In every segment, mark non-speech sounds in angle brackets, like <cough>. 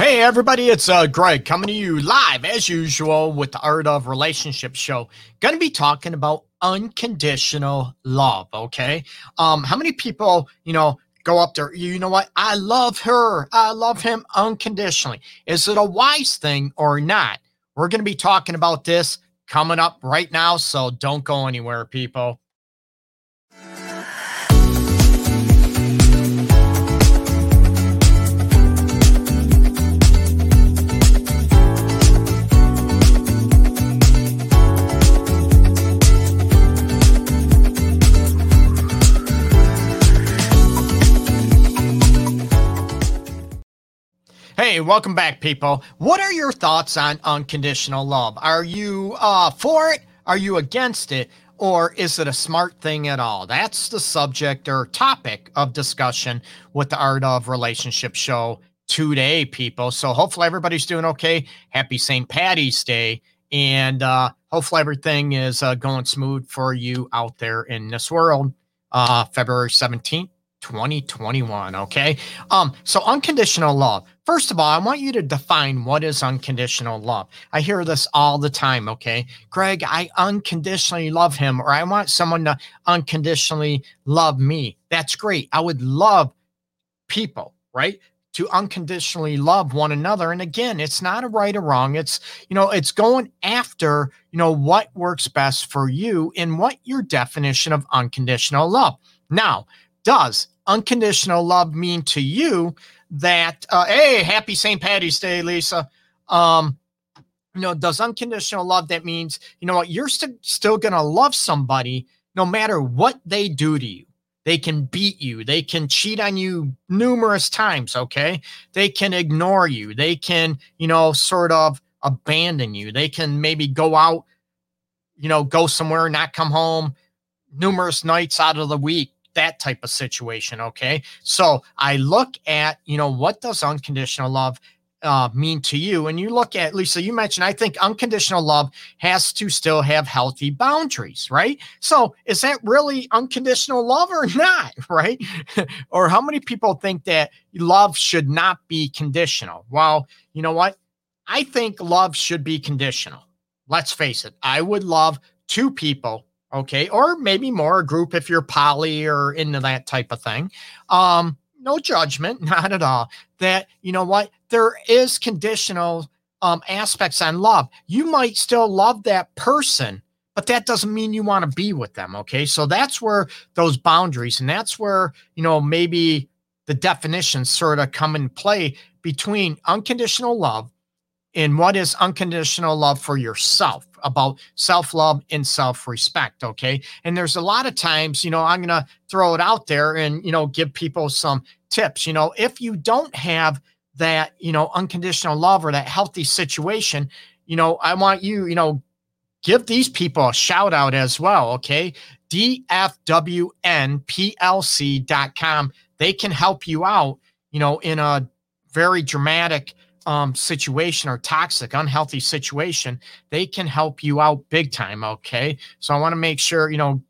Hey, everybody, it's uh, Greg coming to you live as usual with the Art of Relationship show. Going to be talking about unconditional love, okay? Um, how many people, you know, go up there, you know what? I love her. I love him unconditionally. Is it a wise thing or not? We're going to be talking about this coming up right now, so don't go anywhere, people. Hey, welcome back, people. What are your thoughts on unconditional love? Are you uh, for it? Are you against it? Or is it a smart thing at all? That's the subject or topic of discussion with the Art of Relationship show today, people. So hopefully everybody's doing okay. Happy St. Patty's Day. And uh, hopefully everything is uh, going smooth for you out there in this world. Uh, February 17th, 2021. Okay. Um, so unconditional love. First of all, I want you to define what is unconditional love. I hear this all the time. Okay. Greg, I unconditionally love him, or I want someone to unconditionally love me. That's great. I would love people, right? To unconditionally love one another. And again, it's not a right or wrong. It's, you know, it's going after, you know, what works best for you and what your definition of unconditional love. Now, does unconditional love mean to you that uh, hey happy st patty's day lisa? Um you know does unconditional love that means you know what you're st- still gonna love somebody no matter what they do to you. They can beat you. They can cheat on you numerous times okay? They can ignore you. They can you know sort of abandon you. They can maybe go out you know go somewhere not come home numerous nights out of the week that type of situation. Okay. So I look at, you know, what does unconditional love uh, mean to you? And you look at, Lisa, you mentioned, I think unconditional love has to still have healthy boundaries, right? So is that really unconditional love or <laughs> not, right? <laughs> or how many people think that love should not be conditional? Well, you know what? I think love should be conditional. Let's face it, I would love two people okay or maybe more a group if you're poly or into that type of thing. Um no judgment <laughs> not at all that you know what there is conditional um aspects on love. You might still love that person but that doesn't mean you want to be with them okay? So that's where those boundaries and that's where you know maybe the definitions sort of come in play between unconditional love and what is unconditional love for yourself about self love and self respect. Okay. And there's a lot of times, you know, I'm going to throw it out there and, you know, give people some tips. You know, if you don't have that, you know, unconditional love or that healthy situation, you know, I want you, you know, give these people a shout out as well. Okay. DFWNPLC.com. They can help you out, you know, in a very dramatic um, situation or toxic, unhealthy situation, they can help you out big time. Okay. So I want to make sure, you know,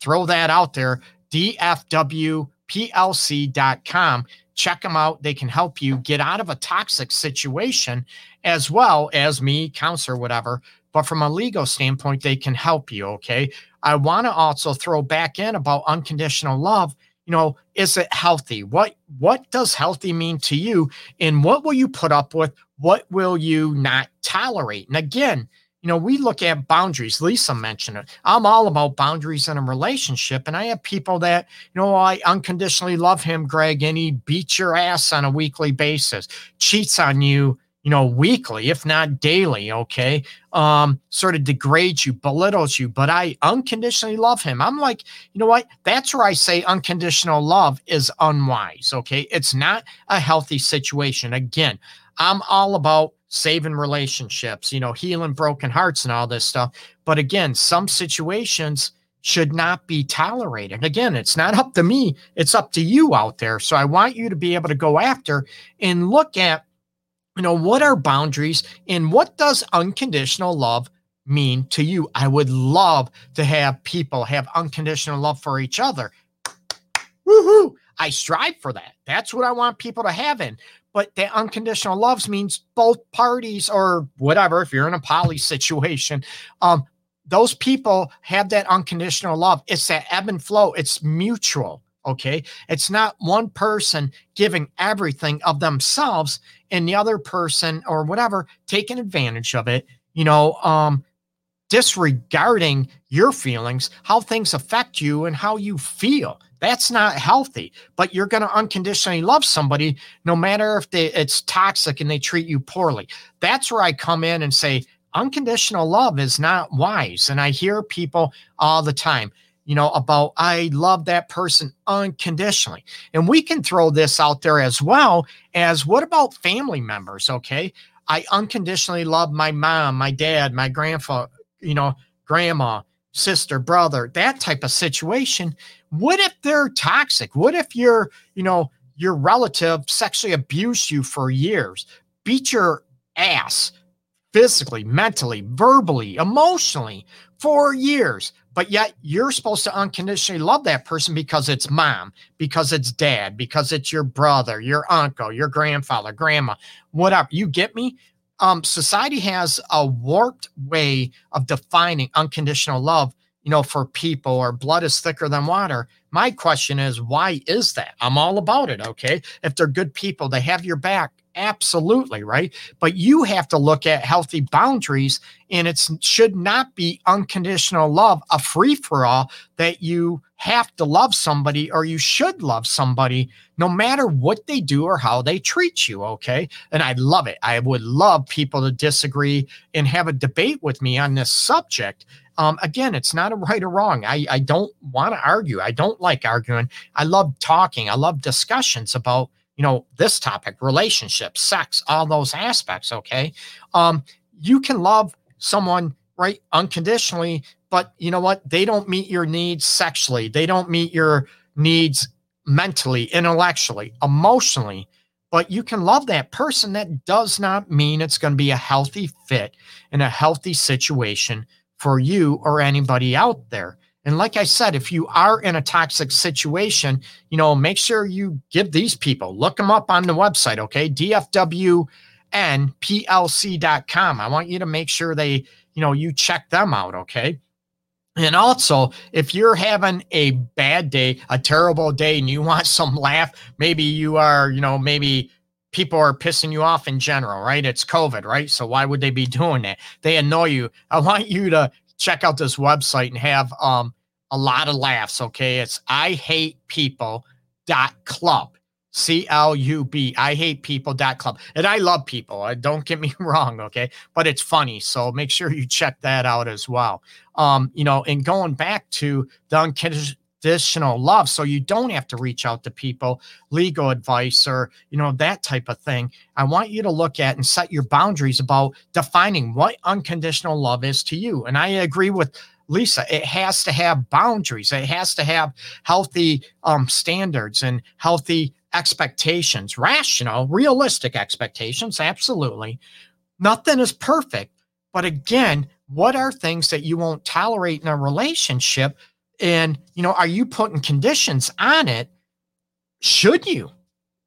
throw that out there. DFWPLC.com. Check them out. They can help you get out of a toxic situation as well as me, counselor, whatever. But from a legal standpoint, they can help you. Okay. I want to also throw back in about unconditional love you know is it healthy? What what does healthy mean to you? And what will you put up with? What will you not tolerate? And again you know we look at boundaries. Lisa mentioned it. I'm all about boundaries in a relationship and i have people that you know i unconditionally love him greg and he beats your ass on a weekly basis cheats on you you know, weekly, if not daily, okay, um, sort of degrades you, belittles you, but I unconditionally love him. I'm like, you know what? That's where I say unconditional love is unwise, okay? It's not a healthy situation. Again, I'm all about saving relationships, you know, healing broken hearts and all this stuff. But again, some situations should not be tolerated. Again, it's not up to me, it's up to you out there. So I want you to be able to go after and look at you know, what are boundaries and what does unconditional love mean to you? I would love to have people have unconditional love for each other. Woohoo! I strive for that. That's what I want people to have in. But that unconditional loves means both parties or whatever, if you're in a poly situation, um, those people have that unconditional love. It's that ebb and flow, it's mutual. Okay. It's not one person giving everything of themselves and the other person or whatever taking advantage of it, you know, um, disregarding your feelings, how things affect you and how you feel. That's not healthy. But you're going to unconditionally love somebody no matter if they, it's toxic and they treat you poorly. That's where I come in and say, unconditional love is not wise. And I hear people all the time, you know, about I love that person unconditionally. And we can throw this out there as well as what about family members? Okay. I unconditionally love my mom, my dad, my grandfather, you know, grandma, sister, brother, that type of situation. What if they're toxic? What if your, you know, your relative sexually abused you for years, beat your ass physically, mentally, verbally, emotionally for years? But yet you're supposed to unconditionally love that person because it's mom, because it's dad, because it's your brother, your uncle, your grandfather, grandma, whatever. You get me? um, society has a warped way of defining unconditional love you know for people or blood is thicker than water my question is why is that i'm all about it okay if they're good people they have your back absolutely right but you have to look at healthy boundaries and it should not be unconditional love a free for all that you have to love somebody or you should love somebody no matter what they do or how they treat you okay and i love it i would love people to disagree and have a debate with me on this subject um, again, it's not a right or wrong. I, I don't want to argue. I don't like arguing. I love talking. I love discussions about you know, this topic, relationships, sex, all those aspects. Okay. Um, you can love someone, right, unconditionally, but you know what? They don't meet your needs sexually, they don't meet your needs mentally, intellectually, emotionally. But you can love that person. That does not mean it's going to be a healthy fit in a healthy situation for you or anybody out there. And like I said, if you are in a toxic situation, you know, make sure you give these people, look them up on the website, okay? DFWNPLC.com. I want you to make sure they, you know, you check them out, okay? And also, if you're having a bad day, a terrible day, and you <laughs> want some laugh, maybe you are, you know, maybe people are pissing you off in general, right? It's COVID, right? So why would they be doing that? They annoy you. I want you to check out this website and have um, a lot of laughs. Okay. It's I hate people dot club. C L U B. I hate people dot club. And I love people. Uh, don't get me <laughs> wrong. Okay. But it's funny. So make sure you check that out as well. Um, you know, and going back to the unconditional love. So you don't have to reach out to people, legal advice or, you know, that type of thing. I want you to look at and set your boundaries about defining what unconditional love is to you. And I agree with Lisa, it has to have boundaries. It has to have healthy um, standards and healthy expectations, rational, realistic expectations. Absolutely. Nothing is perfect. But again, what are things that you won't tolerate in a relationship? And, you know, are you putting conditions on it? Should you?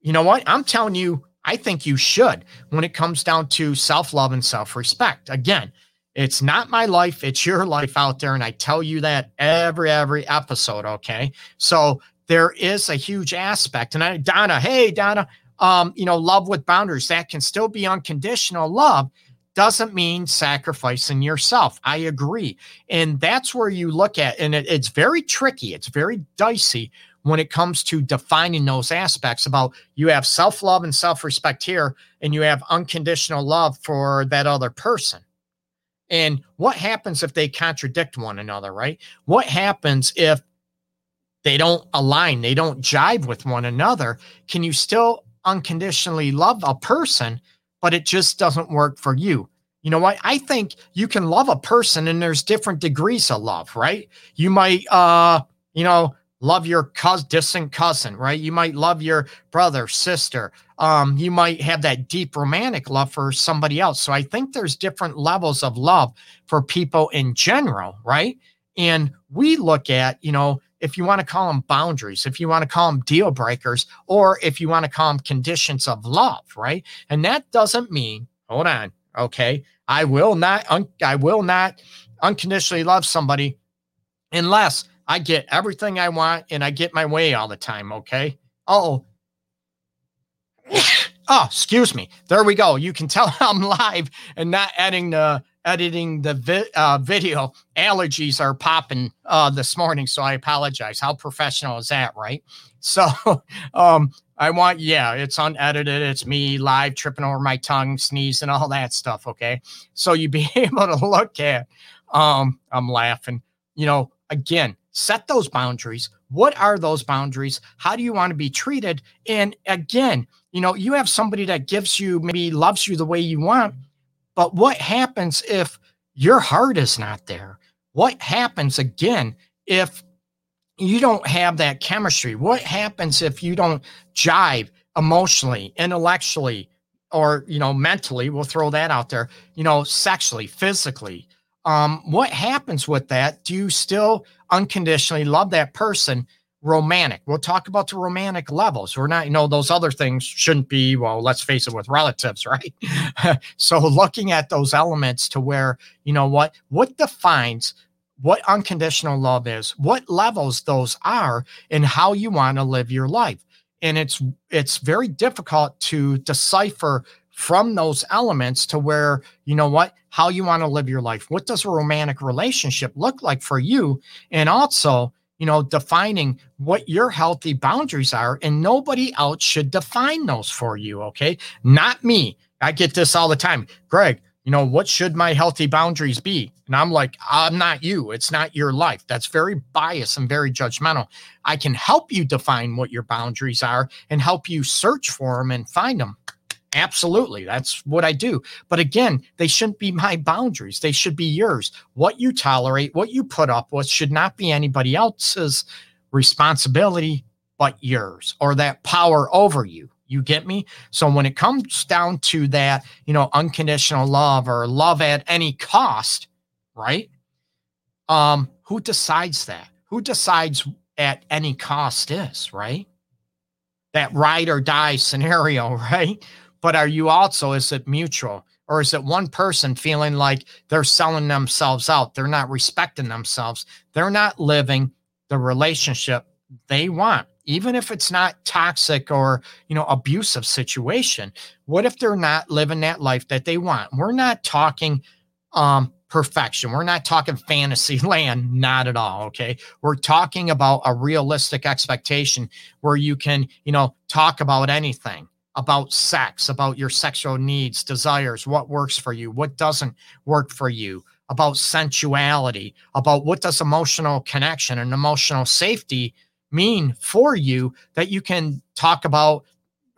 You know what? I'm telling you, I think you should when it comes down to self love and self respect. Again, it's not my life, it's your life out there. And I tell you that every, every episode. Okay. So there is a huge aspect. And I, Donna, hey, Donna, um, you know, love with boundaries, that can still be unconditional love doesn't mean sacrificing yourself. I agree. And that's where you look at, and it, it's very tricky, it's very dicey when it comes to defining those aspects about you have self love and self respect here, and you have unconditional love for that other person. And what happens if they contradict one another, right? What happens if they don't align, they don't jive with one another? Can you still unconditionally love a person, but it just doesn't work for you? You know what? I think you can love a person and there's different degrees of love, right? You might uh, you know, love your cousin, distant cousin, right? You might love your brother, sister. Um, you might have that deep romantic love for somebody else. So I think there's different levels of love for people in general, right? And we look at, you know, if you want to call them boundaries, if you want to call them deal breakers, or if you want to call them conditions of love, right? And that doesn't mean, hold on, okay, I will not, un- I will not unconditionally love somebody unless I get everything I want and I get my way all the time, okay? Oh, <laughs> oh, excuse me. There we go. You can tell <laughs> I'm live and not adding the editing the vi- uh, video. Allergies are popping uh, this morning, so I apologize. How professional is that, right? <laughs> So, um, I want, yeah, it's unedited. It's me live tripping over my tongue, sneezing, all that stuff. Okay, so you be <laughs> able to look at. Um, I'm laughing. You know, again, set those boundaries. What are those boundaries? How do you want to be treated? And again, you know, you have somebody that gives you maybe loves you the way you want but what happens if your heart is not there? What happens again if you don't have that chemistry? What happens if you don't jive emotionally, intellectually, or you know, mentally? We'll throw that out there. You know, sexually, physically. Um, what happens with that? Do you still unconditionally love that person? Romantic. We'll talk about the romantic levels. We're not, you know, those other things shouldn't be, well, let's face it, with relatives, <laughs> right? so looking at those elements to where, you know what, what defines what unconditional love is, what levels those are, and how you want to live your life. And it's it's very difficult to decipher from those elements to where you know what how you want to live your life what does a romantic relationship look like for you and also you know, defining what your healthy boundaries are, and nobody else should define those for you. Okay. Not me. I get this all the time. Greg, you know, what should my healthy boundaries be? And I'm like, I'm not you. It's not your life. That's very biased and very judgmental. I can help you define what your boundaries are and help you search for them and find them. Absolutely. That's what I do. But again, they shouldn't be my boundaries. They should be yours. What you tolerate, what you put up with should not be anybody else's responsibility but yours or that power over you. You get me? So when it comes down to that, you know, unconditional love or love at any cost, right? Um, who decides that? Who decides at any cost is, right? That ride or die scenario, <laughs> right? But are you also is it mutual? Or is it one person feeling like they're selling themselves out? They're not respecting themselves. They're not living the relationship they want even if it's not toxic or you know abusive situation. What if they're not living that life that they want? We're not talking um perfection. We're not talking fantasy <laughs> land not at all okay? We're talking about a realistic expectation where you can you know talk about anything about sex, about your sexual needs, desires, what works for you, what doesn't work for you, about sensuality, about what does emotional connection and emotional safety mean for you that you can talk about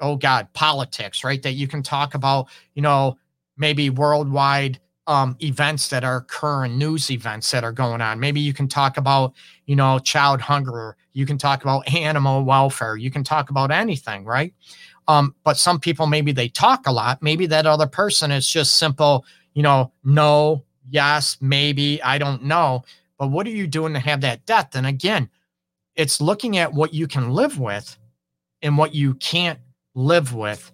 oh god politics right? That you can talk about you know maybe worldwide um, events that are current news events that are going on. Maybe you can talk about you know child hunger. You can talk about <laughs> animal welfare. You can talk about anything right um, but some people maybe they talk a lot. Maybe that other person is just simple, you know, no, yes, maybe, I don't know. But what are you doing to have that depth? And again, it's looking at what you can live with and what you can't live with,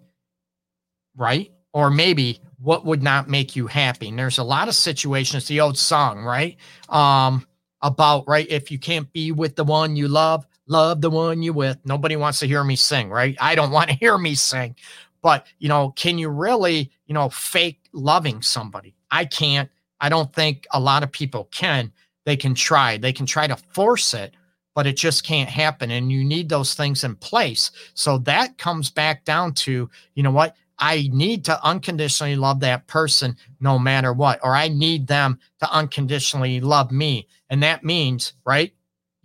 right? Or maybe what would not make you happy. And there's a lot of situations, the old song, right? Um, about right if you can't be with the one you love love the one you with. Nobody wants to hear me sing, right? I don't want to hear me sing. But, you know, can you really, you know, fake loving somebody? I can't. I don't think a lot of people can. They can try. They can try to force it, but it just can't happen. And you need those things in place. So that comes back down to, you know what? I need to unconditionally love that person no matter what, or I need them to unconditionally love me. And that means, right?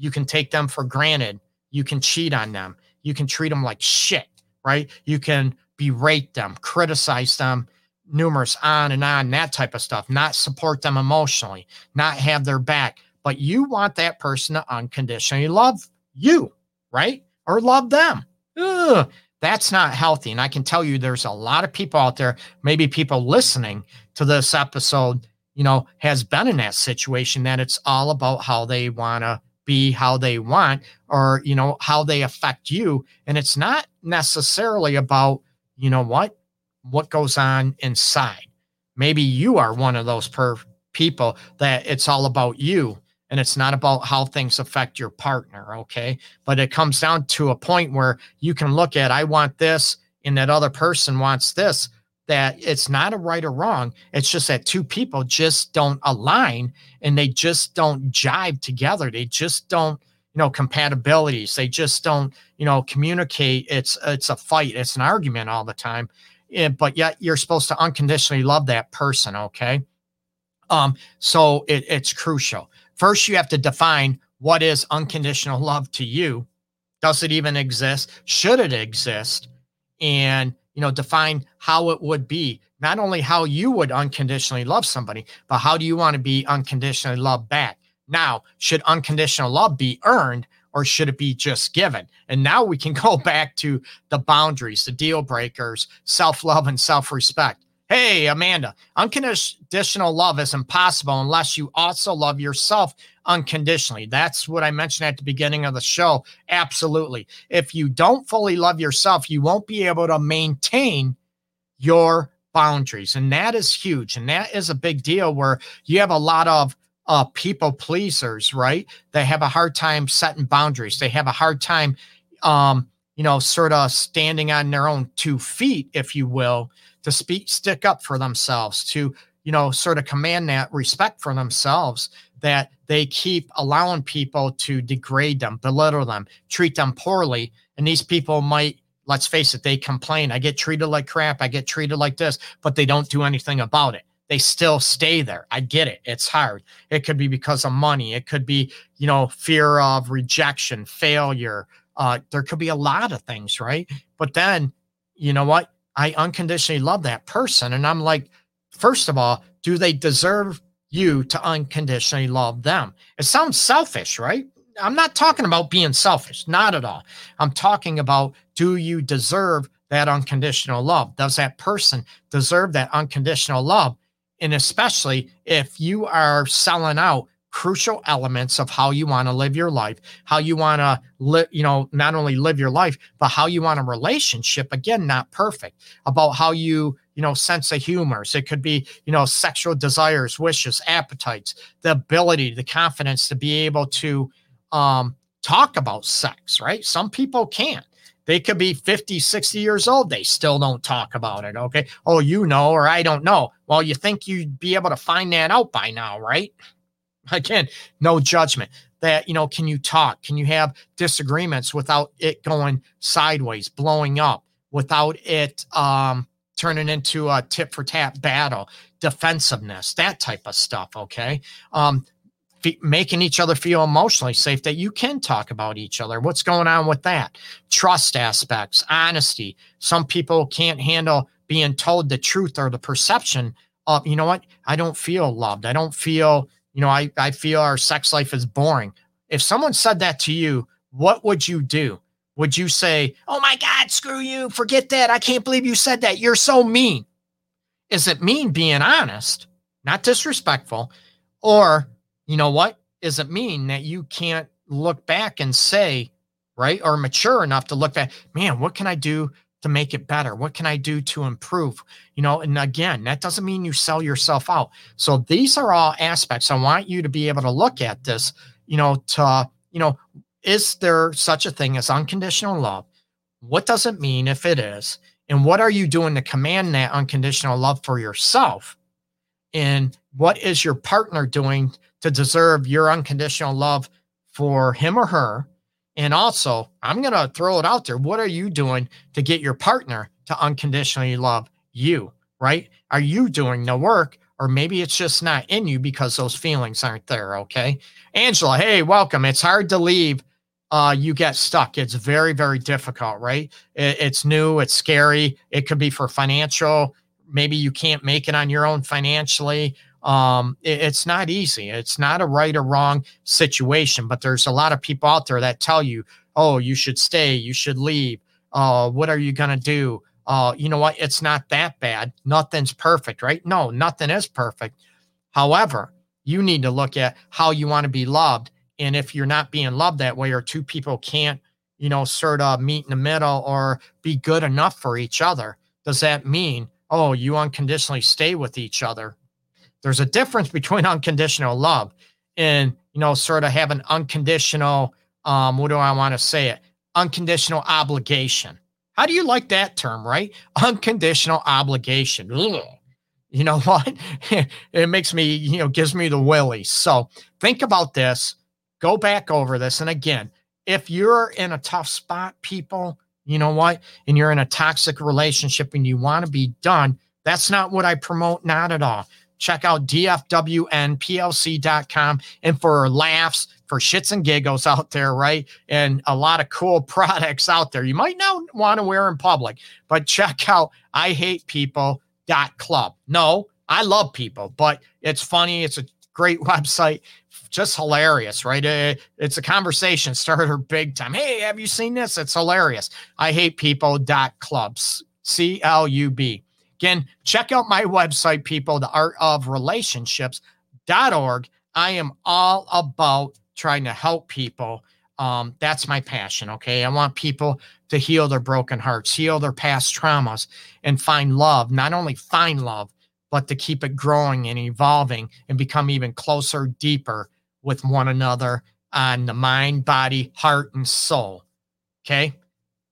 You can take them for granted. You can cheat on them. You can treat them like shit, right? You can berate them, criticize them, numerous on and on, that type of stuff, not support them emotionally, not have their back. But you want that person to unconditionally love you, right? Or love them. Ugh, that's not healthy. And I can tell you there's a lot of people out there, maybe people listening to this episode, you know, has been in that situation that it's all about how they want to be how they want or you know how they affect you. And it's not necessarily about you know what what goes on inside. Maybe you are one of those per people that it's all about you and it's not about how things affect your partner okay? But it comes down to a point where you can look at i want this and that other person wants this that it's not a right or wrong. It's just that two people just don't align and they just don't jive together. They just don't, you know, compatibilities. They just don't, you know, communicate. It's it's a fight. It's an argument all the time. Yeah, but yet you're supposed to unconditionally love that person. Okay. Um, so it, it's crucial. First, you have to define what is unconditional love to you. Does it even exist? Should it exist? And you know, define how it would be, not only how you would unconditionally love somebody, but how do you want to be unconditionally loved back? Now, should unconditional love be earned or should it be just given? And now we can <laughs> go back to the boundaries, the deal breakers, self love and self respect. Hey, Amanda, unconditional love is impossible unless you also love yourself unconditionally. That's what I mentioned at the beginning of the show. Absolutely. If you don't fully love yourself, you won't be able to maintain your boundaries. And that is huge. And that is a big deal where you have a lot of uh, people pleasers, right? They have a hard time setting boundaries. They have a hard time, um, you know, sort of standing on their own two feet, if you will, to speak, stick up for themselves, to, you know, sort of command that respect for themselves that they keep allowing people to degrade them, belittle them, treat them poorly. And these people might, let's face it, they complain. I get treated like crap. I get treated like this, but they don't do anything about it. They still stay there. I get it. It's hard. It could be because of money. It could be, you know, fear of rejection, failure. Uh, there could be a lot of things, right? But then, you know what? I unconditionally love that person. And I'm like, first of all, do they deserve you to unconditionally love them? It sounds selfish, right? I'm not talking about being selfish, not at all. I'm talking about do you deserve that unconditional love? Does that person deserve that unconditional love? And especially if you are selling out crucial elements of how you want to live your life, how you want to live, you know, not only live your life, but how you want a relationship. Again, not perfect, about how you, you know, sense of humors. It could be, you know, sexual desires, wishes, appetites, the ability, the confidence to be able to um, talk about sex, right? Some people can't. They could be 50, 60 years old. They still don't talk about it. Okay. Oh, you know, or I don't know. Well, you think you'd be able to find that out by now, right? <laughs> again no judgment that you know can you talk can you have disagreements without it going sideways blowing up without it um turning into a tip for tap battle defensiveness that type of stuff okay? Um f- making each other feel emotionally safe that you can talk about each other. What's going on with that? Trust aspects honesty. Some people can't handle being told the truth or the perception of you know what? I don't feel loved. I don't feel you know, I, I feel our sex life is boring. If someone said that to you, what would you do? Would you say, Oh my God, screw you, forget that. I can't believe you said that. You're so mean. Is it mean being honest, not disrespectful? Or, you know what? Is it mean that you can't look back and say, right? Or mature enough to look back, man, what can I do to make it better? What can I do to improve? You know, and again, that doesn't mean you sell yourself out. So these are all aspects. I want you to be able to look at this, you know, to, you know, is there such a thing as unconditional love? What does it mean if it is? And what are you doing to command that unconditional love for yourself? And what is your partner doing to deserve your unconditional love for him or her? And also, I'm going to throw it out there. What are you doing to get your partner to unconditionally love you? Right? Are you doing the work? Or maybe it's just not in you because those feelings aren't there. Okay. Angela, hey, welcome. It's hard to leave. Uh, you get stuck. It's very, very difficult, right? It, it's new, it's scary. It could be for financial. Maybe you can't make it on your own financially um, it, it's not easy. It's not a right or wrong situation, but there's a lot of people out there that tell you, oh, you should stay, you should leave. Uh, what are you going to do? Uh, you know what? It's not that bad. Nothing's perfect, right? No, nothing is perfect. However, you need to look at how you want to be loved And if you're not being loved that way, or two people can't, you know, sort of meet in the middle or be good enough for each other, does that mean, oh, you unconditionally stay with each other? There's a difference between <laughs> unconditional love and, you know, sort of have an unconditional, um, what do I want to say it? Unconditional obligation. How do you like that term, right? <laughs> Unconditional obligation. Ugh. You know <laughs> what? it makes me, you know, gives me the willies. So think about this, go back over this. And again, if you're in a tough spot, people, you know what? And you're in a toxic relationship and you want to be done, that's not what I promote, not at all. Check out dfwnplc.com and for laughs, for shits and giggles out there, right? And a lot of cool <laughs> products out there. You might not want to wear in public, but check out I hate people.club. No, I love people, but it's funny. It's a great <laughs> website just hilarious, right? Uh, it's a conversation starter <laughs> big time. Hey, have you seen this? It's hilarious. I hate people dot clubs, C L U B. Again, check out my website, people, the art of relationships.org. I am all about trying to help people. Um, that's my passion. Okay. I want people to heal their broken hearts, heal their past traumas, and find love. Not only find love, but to keep it growing and evolving and become even closer, deeper with one another on the mind, body, heart, and soul. Okay.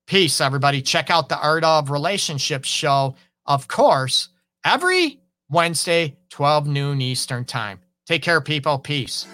Peace, everybody. Check out the Art of Relationships show, of course, every Wednesday, 12 noon Eastern time. Take care, people. Peace.